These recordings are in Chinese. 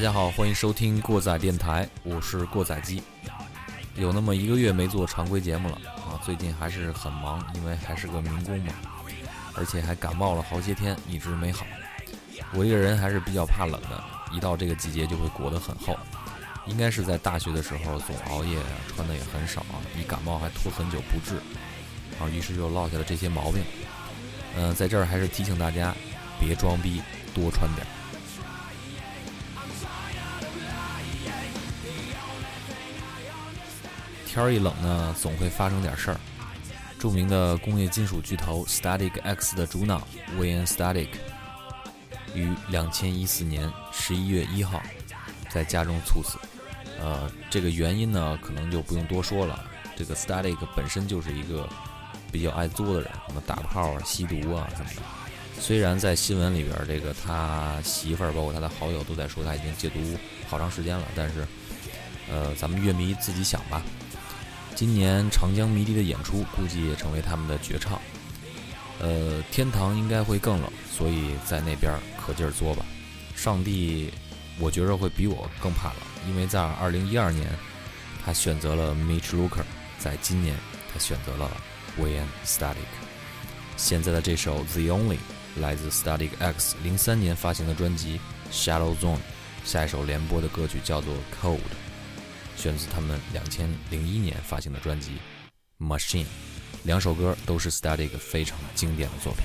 大家好，欢迎收听过载电台，我是过载机。有那么一个月没做常规节目了啊，最近还是很忙，因为还是个民工嘛，而且还感冒了好些天，一直没好。我这个人还是比较怕冷的，一到这个季节就会裹得很厚。应该是在大学的时候总熬夜，穿的也很少啊，一感冒还拖很久不治，啊，于是就落下了这些毛病。嗯，在这儿还是提醒大家，别装逼，多穿点。天一冷呢，总会发生点事儿。著名的工业金属巨头 Static X 的主脑 Wayne Static 于两千一四年十一月一号在家中猝死。呃，这个原因呢，可能就不用多说了。这个 Static 本身就是一个比较爱作的人，什么打炮啊、吸毒啊什么的。虽然在新闻里边，这个他媳妇儿包括他的好友都在说他已经戒毒好长时间了，但是，呃，咱们乐迷自己想吧。今年长江迷笛的演出估计也成为他们的绝唱。呃，天堂应该会更冷，所以在那边可劲儿作吧。上帝，我觉着会比我更怕冷，因为在2012年他选择了 Mitch Looker，在今年他选择了 Wayne Static。现在的这首 The Only 来自 Static X 03年发行的专辑 Shadow Zone，下一首联播的歌曲叫做 Cold。选自他们两千零一年发行的专辑《Machine》，两首歌都是 Static 非常经典的作品。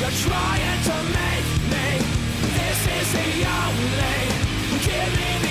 You're trying to make me. This is the only. Give me the.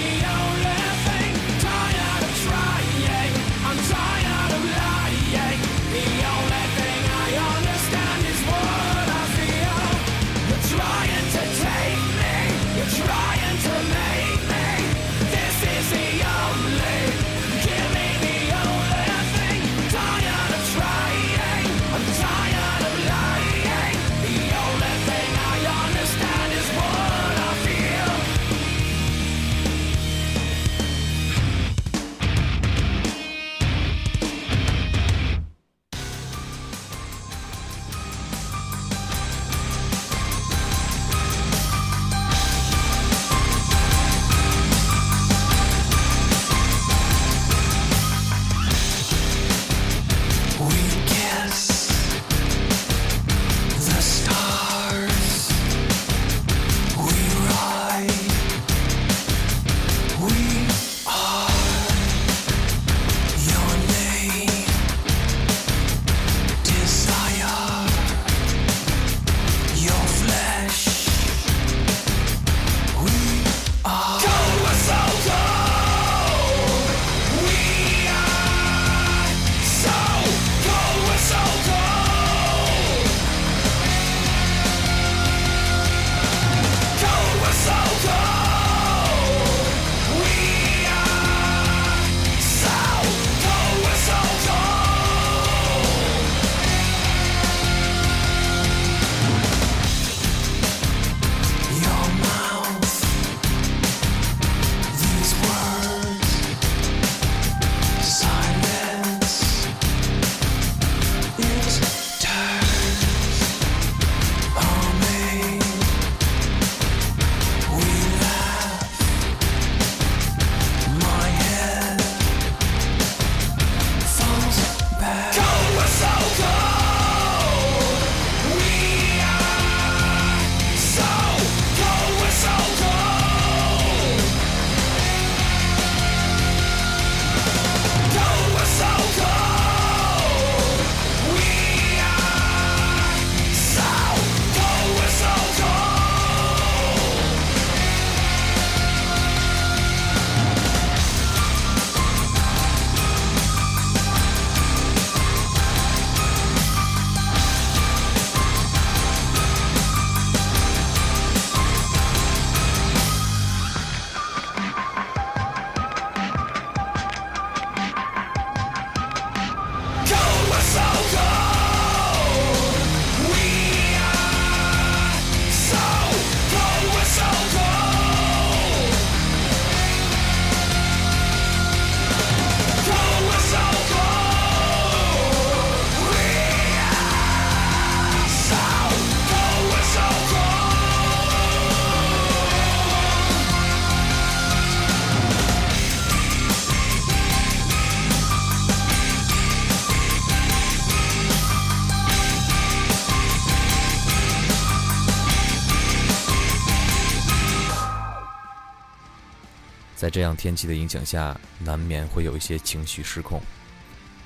在这样天气的影响下，难免会有一些情绪失控，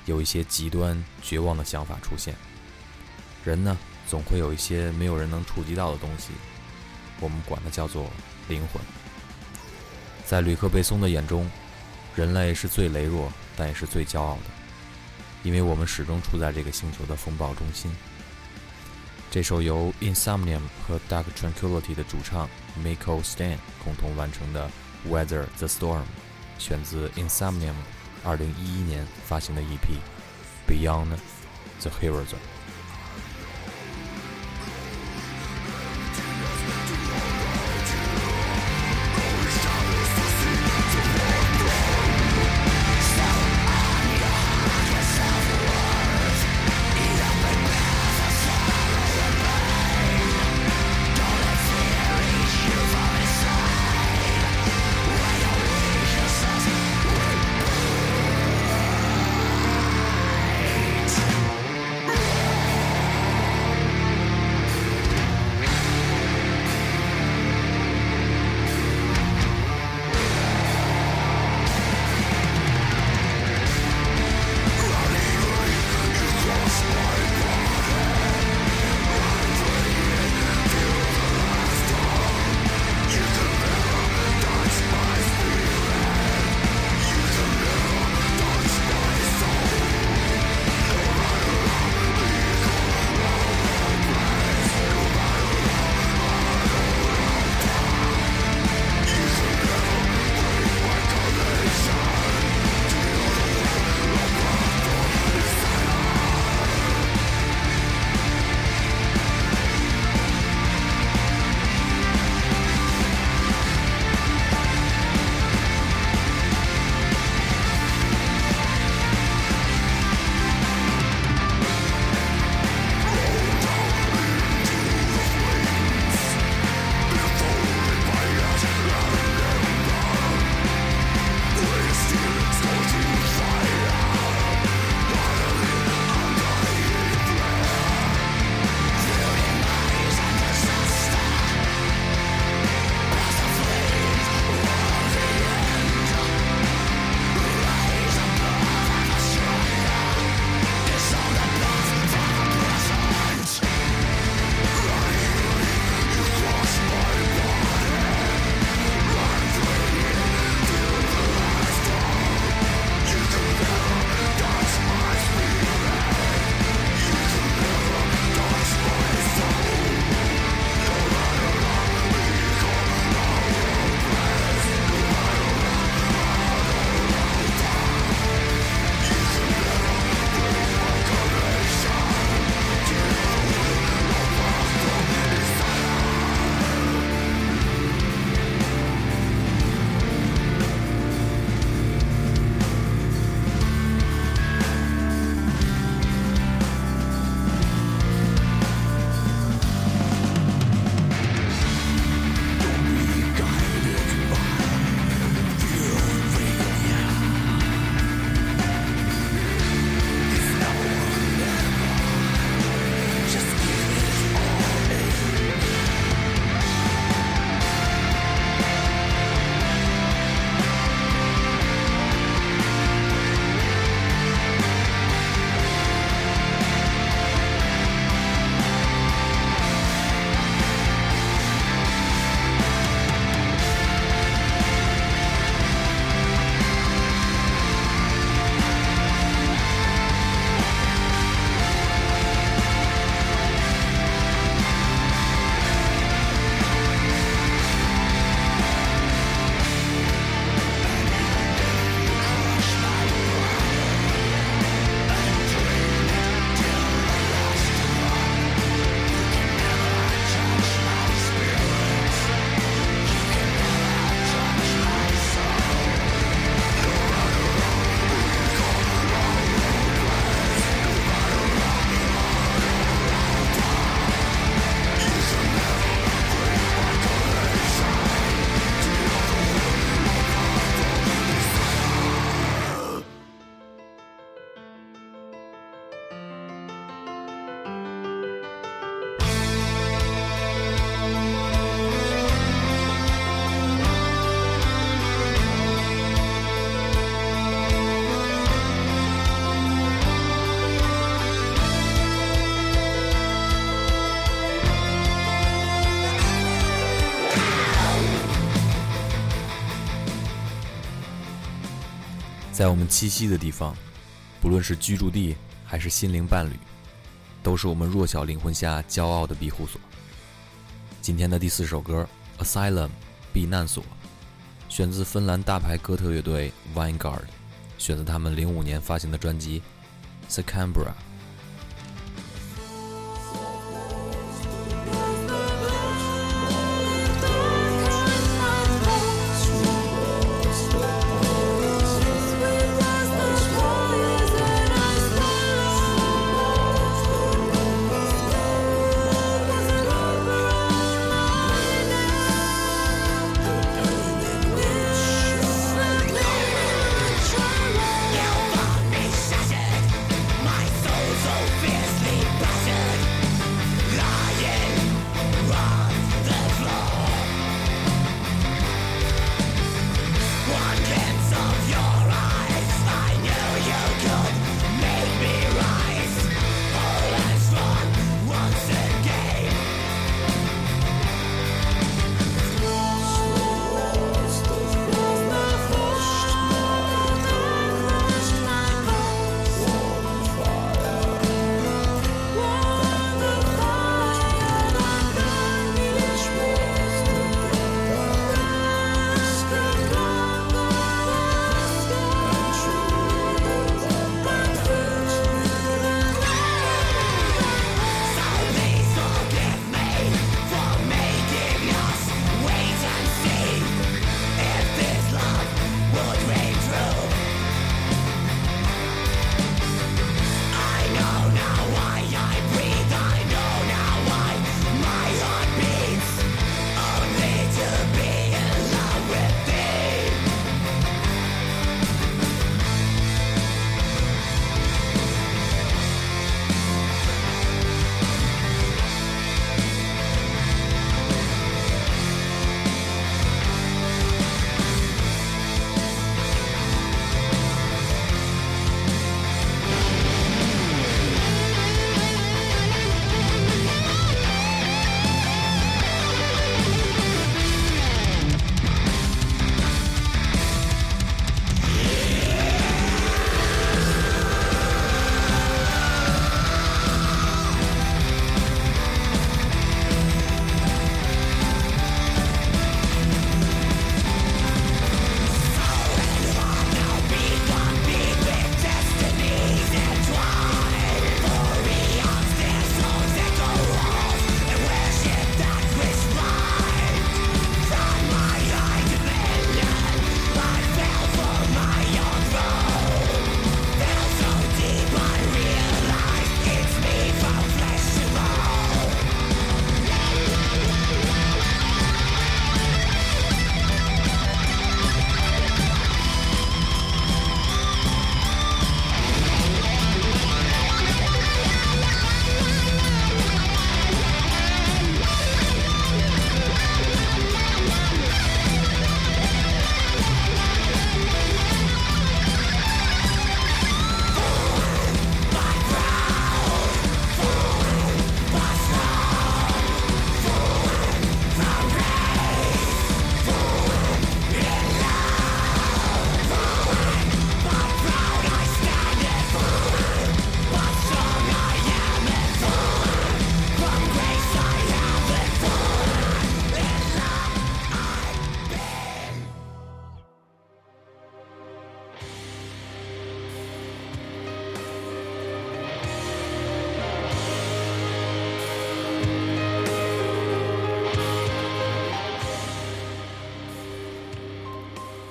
有一些极端绝望的想法出现。人呢，总会有一些没有人能触及到的东西，我们管它叫做灵魂。在吕克·贝松的眼中，人类是最羸弱，但也是最骄傲的，因为我们始终处在这个星球的风暴中心。这首由 Insomnium 和 Dark Tranquillity 的主唱 Michael Stan 共同完成的《Weather the Storm》，选自 Insomnium 2011年发行的 EP《Beyond the Horizon》。在我们栖息的地方，不论是居住地还是心灵伴侣，都是我们弱小灵魂下骄傲的庇护所。今天的第四首歌《Asylum》避难所，选自芬兰大牌哥特乐队 Vanguard，选自他们零五年发行的专辑《Secambra》。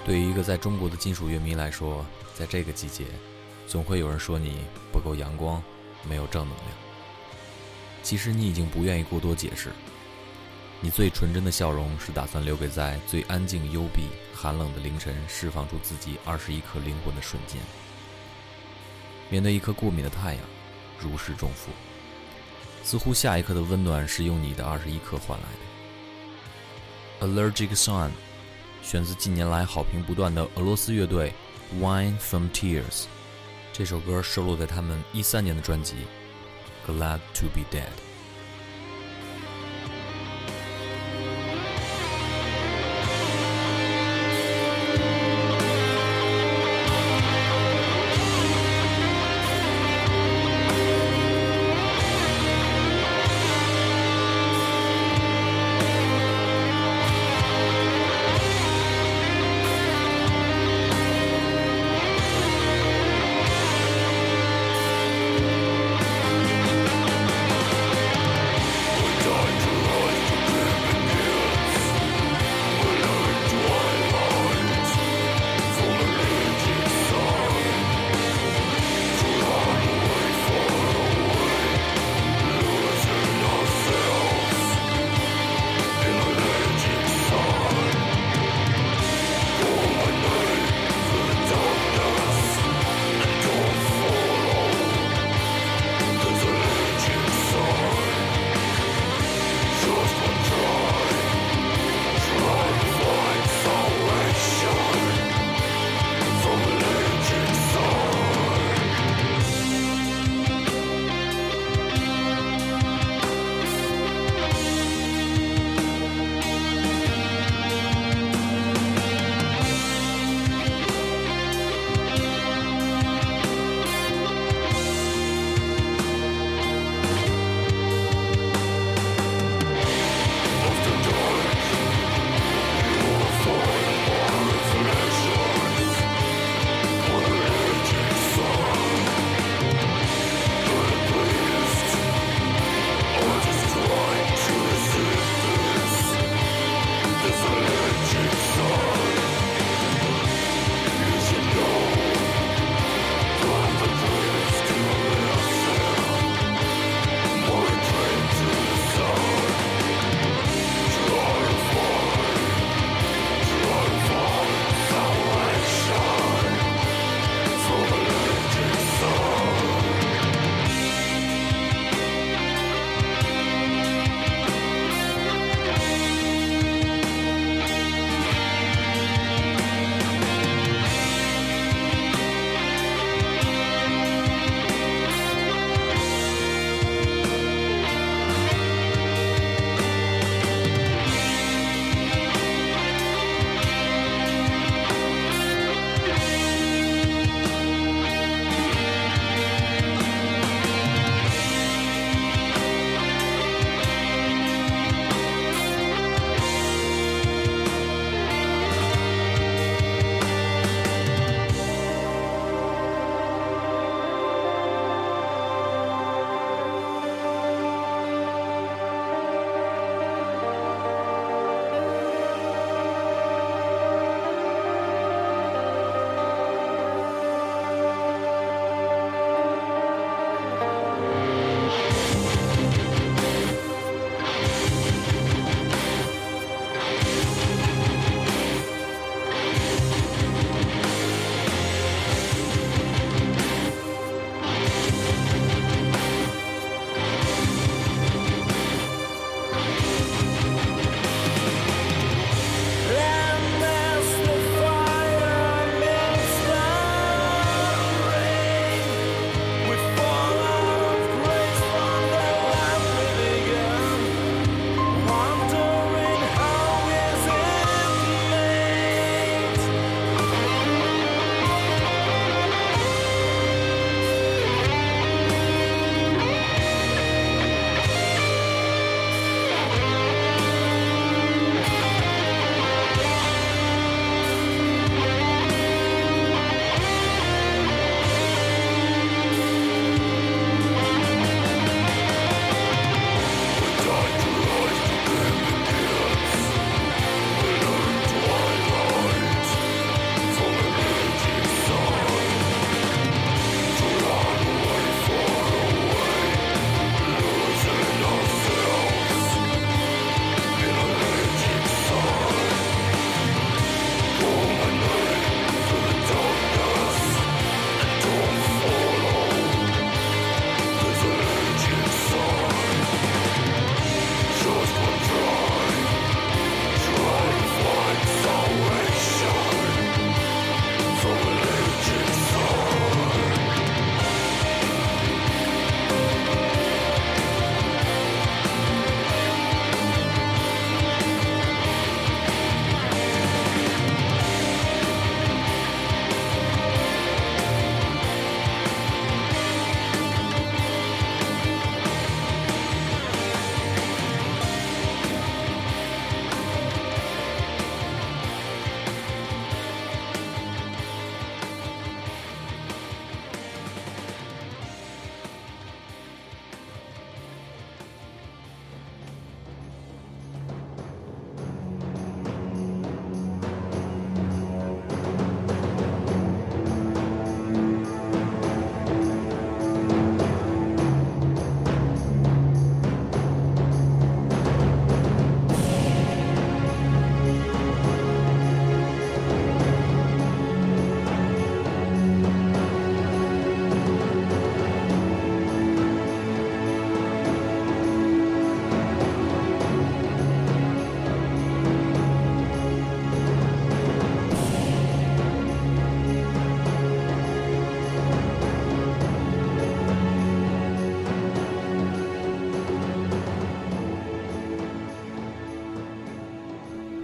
对于一个在中国的金属乐迷来说，在这个季节，总会有人说你不够阳光，没有正能量。其实你已经不愿意过多解释，你最纯真的笑容是打算留给在最安静、幽闭、寒冷的凌晨，释放出自己二十一颗灵魂的瞬间。面对一颗过敏的太阳，如释重负，似乎下一刻的温暖是用你的二十一颗换来的。Allergic Sun。选自近年来好评不断的俄罗斯乐队 Wine from Tears，这首歌收录在他们一三年的专辑《Glad to Be Dead》。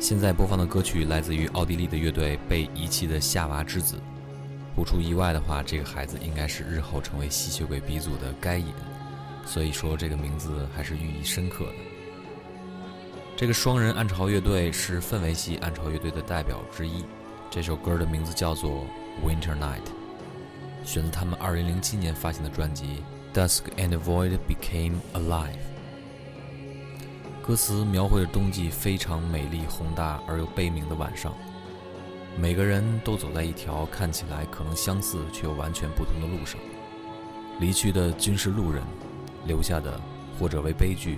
现在播放的歌曲来自于奥地利的乐队被遗弃的夏娃之子。不出意外的话，这个孩子应该是日后成为吸血鬼鼻祖的该隐，所以说这个名字还是寓意深刻的。这个双人暗潮乐队是氛围系暗潮乐队的代表之一。这首歌的名字叫做《Winter Night》，选自他们2007年发行的专辑《Dusk and Void Became Alive》。歌词描绘了冬季非常美丽、宏大而又悲鸣的晚上，每个人都走在一条看起来可能相似却又完全不同的路上。离去的均是路人，留下的或者为悲剧，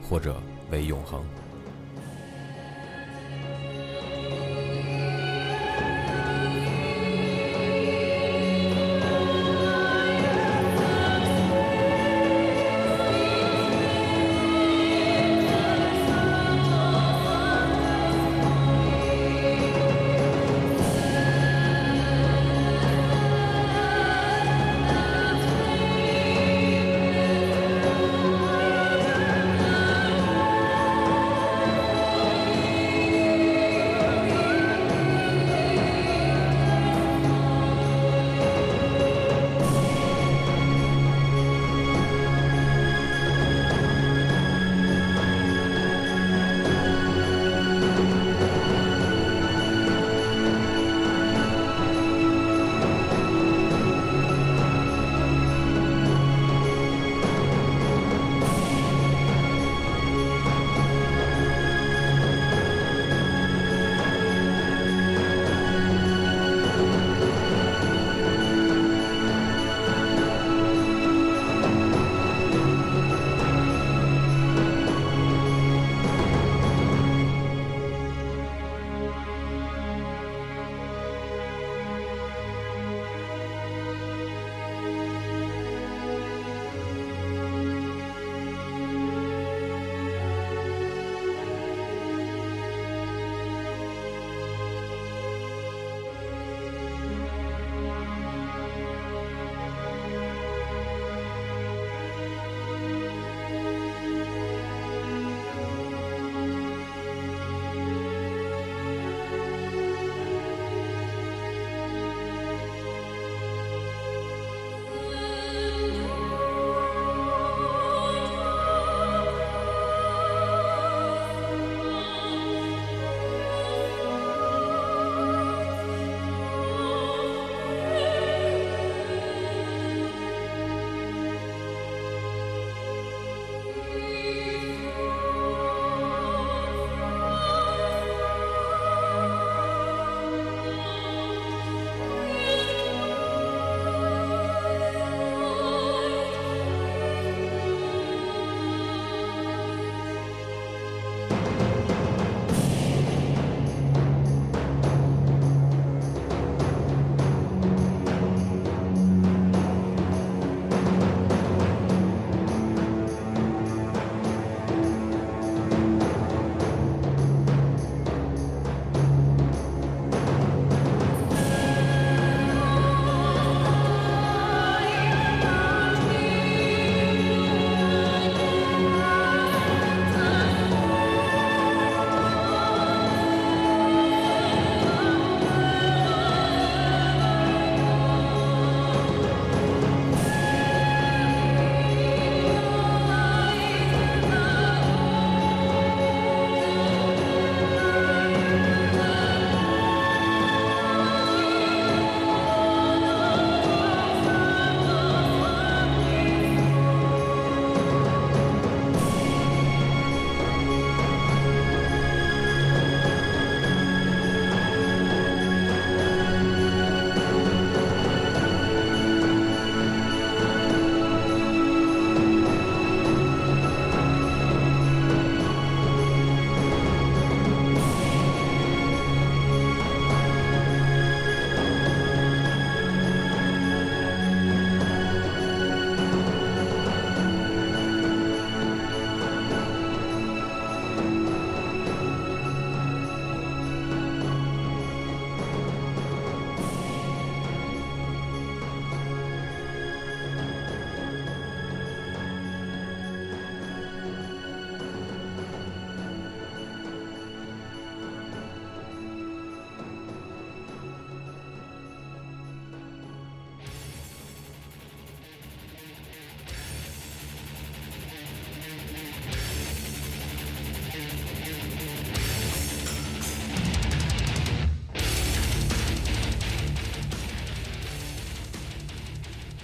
或者为永恒。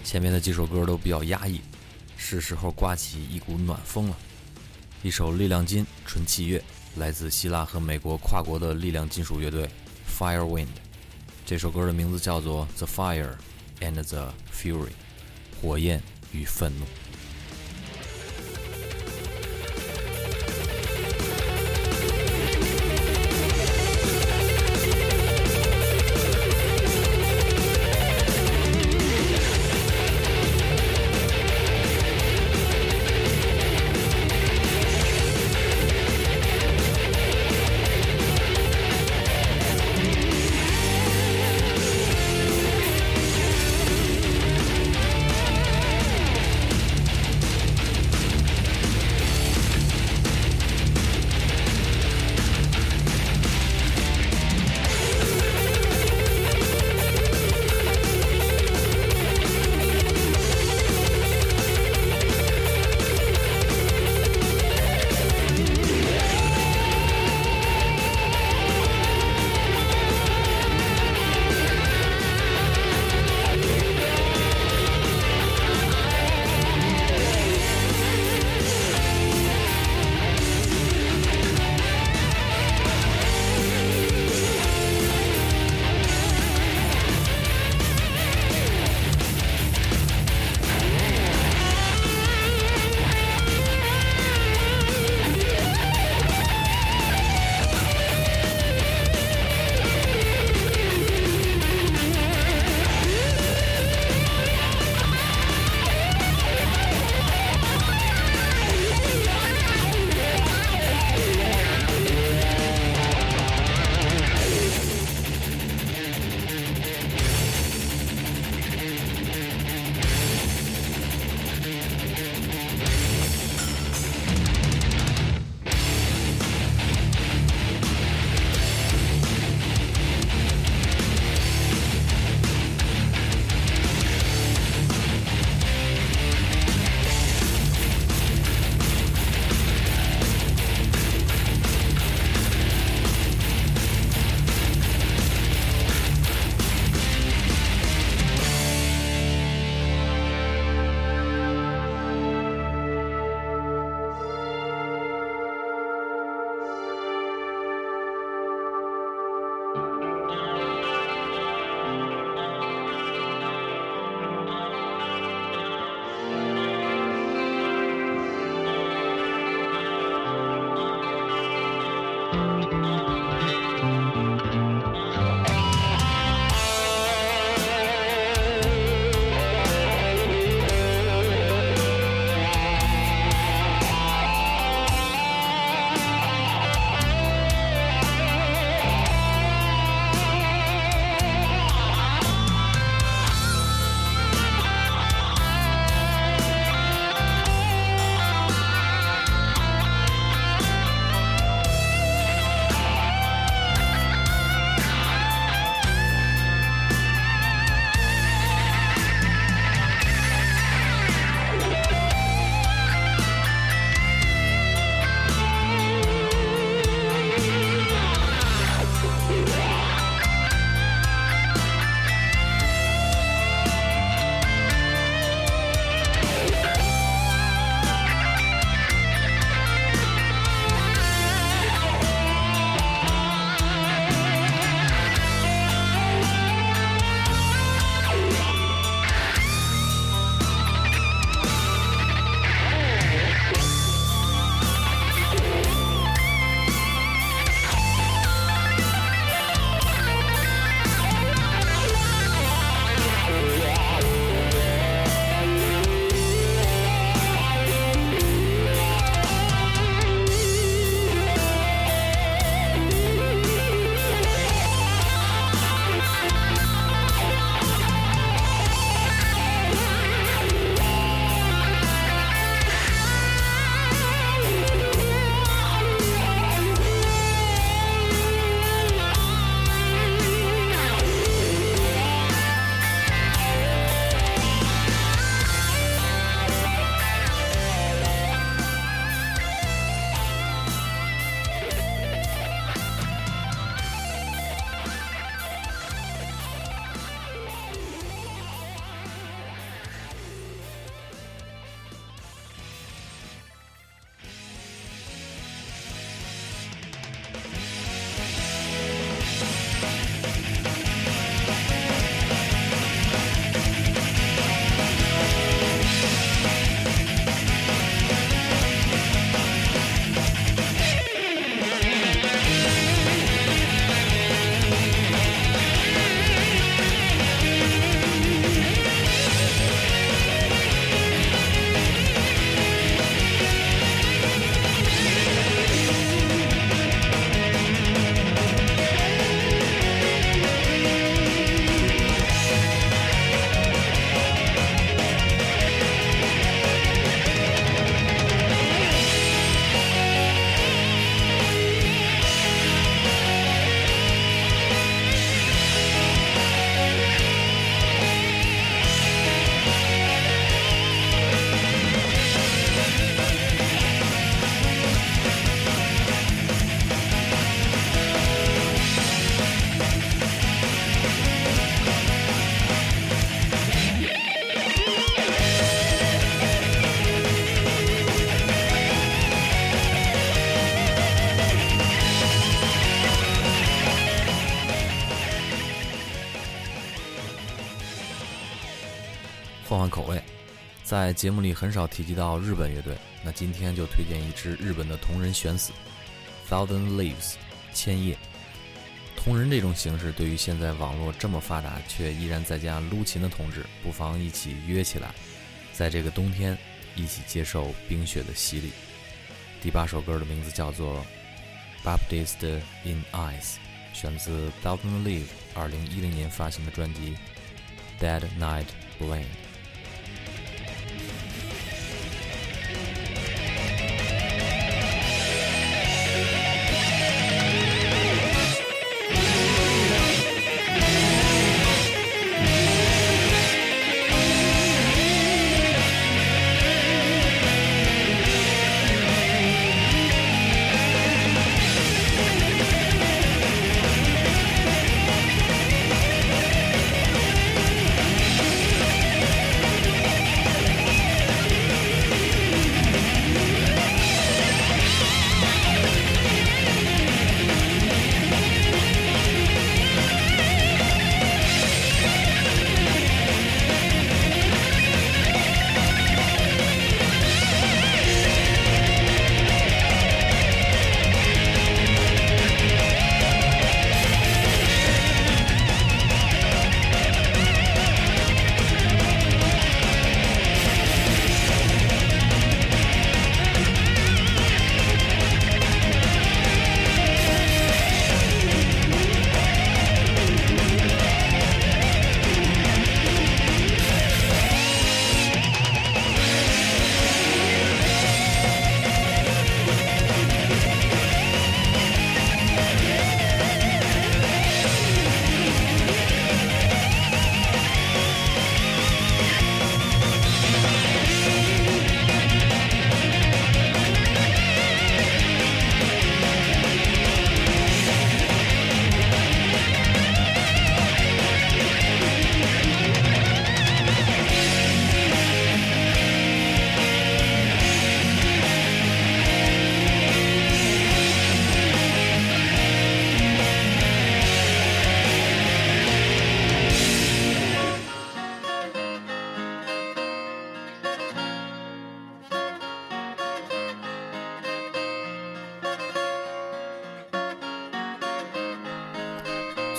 前面的几首歌都比较压抑，是时候刮起一股暖风了。一首力量金纯器乐，来自希腊和美国跨国的力量金属乐队 Firewind。这首歌的名字叫做《The Fire and the Fury》，火焰与愤怒。在节目里很少提及到日本乐队，那今天就推荐一支日本的同人选死，Thousand Leaves，千叶。同人这种形式，对于现在网络这么发达却依然在家撸琴的同志，不妨一起约起来，在这个冬天一起接受冰雪的洗礼。第八首歌的名字叫做《Baptist in Ice》，选自 Thousand Leaves 二零一零年发行的专辑《Dead Night Blind》。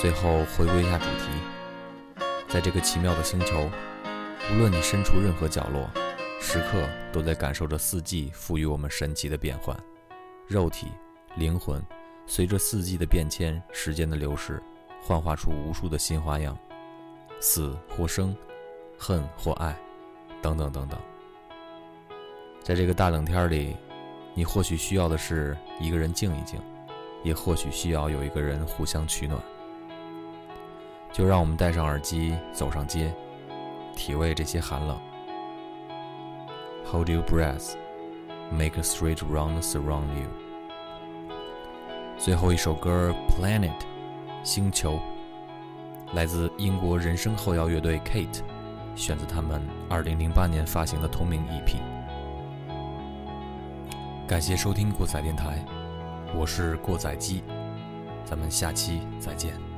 最后回归一下主题，在这个奇妙的星球，无论你身处任何角落，时刻都在感受着四季赋予我们神奇的变换。肉体、灵魂，随着四季的变迁、时间的流逝，幻化出无数的新花样，死或生，恨或爱，等等等等。在这个大冷天里，你或许需要的是一个人静一静，也或许需要有一个人互相取暖。就让我们戴上耳机，走上街，体味这些寒冷。Hold your breath, make a straight round surround you。最后一首歌《Planet》，星球，来自英国人声后摇乐队 Kate，选自他们2008年发行的同名 EP。感谢收听过载电台，我是过载机，咱们下期再见。